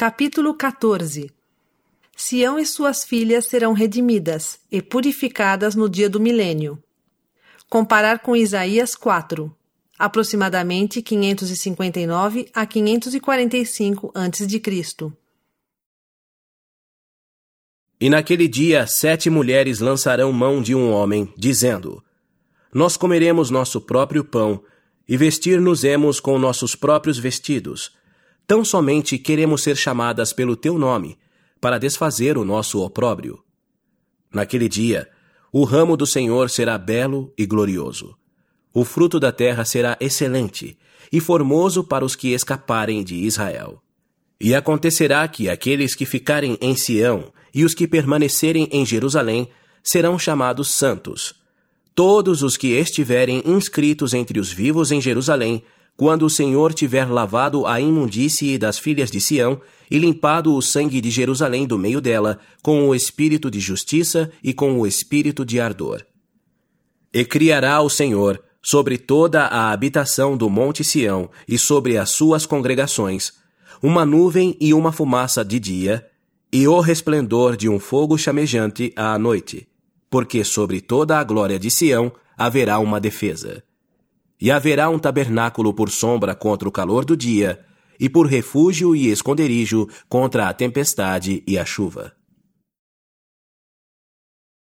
Capítulo 14 Sião e suas filhas serão redimidas e purificadas no dia do milênio. Comparar com Isaías 4, aproximadamente 559 a 545 a.C. E naquele dia sete mulheres lançarão mão de um homem, dizendo: Nós comeremos nosso próprio pão e vestir-nos-emos com nossos próprios vestidos. Tão somente queremos ser chamadas pelo teu nome, para desfazer o nosso opróbrio. Naquele dia, o ramo do Senhor será belo e glorioso. O fruto da terra será excelente e formoso para os que escaparem de Israel. E acontecerá que aqueles que ficarem em Sião e os que permanecerem em Jerusalém serão chamados santos. Todos os que estiverem inscritos entre os vivos em Jerusalém, quando o Senhor tiver lavado a imundície das filhas de Sião e limpado o sangue de Jerusalém do meio dela, com o espírito de justiça e com o espírito de ardor. E criará o Senhor sobre toda a habitação do monte Sião e sobre as suas congregações, uma nuvem e uma fumaça de dia, e o resplendor de um fogo chamejante à noite, porque sobre toda a glória de Sião haverá uma defesa. E haverá um tabernáculo por sombra contra o calor do dia, e por refúgio e esconderijo contra a tempestade e a chuva.